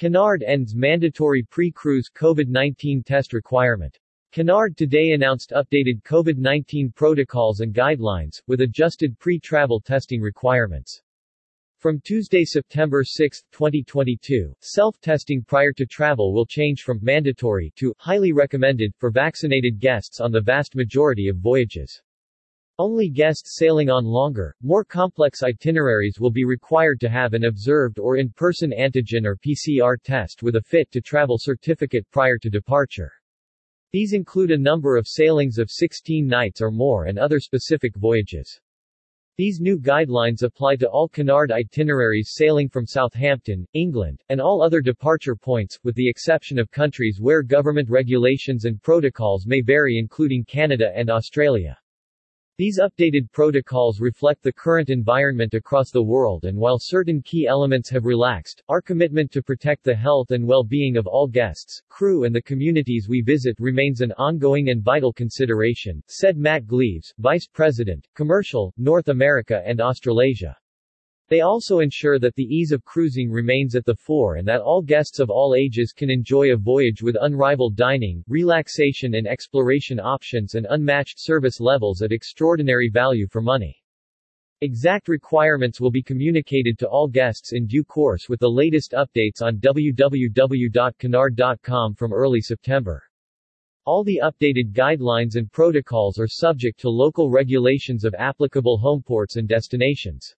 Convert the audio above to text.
Cunard ends mandatory pre-cruise COVID-19 test requirement. Cunard today announced updated COVID-19 protocols and guidelines, with adjusted pre-travel testing requirements. From Tuesday, September 6, 2022, self-testing prior to travel will change from mandatory to highly recommended for vaccinated guests on the vast majority of voyages. Only guests sailing on longer, more complex itineraries will be required to have an observed or in-person antigen or PCR test with a fit-to-travel certificate prior to departure. These include a number of sailings of 16 nights or more and other specific voyages. These new guidelines apply to all Cunard itineraries sailing from Southampton, England, and all other departure points, with the exception of countries where government regulations and protocols may vary including Canada and Australia. These updated protocols reflect the current environment across the world and while certain key elements have relaxed, our commitment to protect the health and well-being of all guests, crew and the communities we visit remains an ongoing and vital consideration, said Matt Gleaves, Vice President, Commercial, North America and Australasia. They also ensure that the ease of cruising remains at the fore and that all guests of all ages can enjoy a voyage with unrivaled dining, relaxation and exploration options and unmatched service levels at extraordinary value for money. Exact requirements will be communicated to all guests in due course with the latest updates on www.cunard.com from early September. All the updated guidelines and protocols are subject to local regulations of applicable homeports and destinations.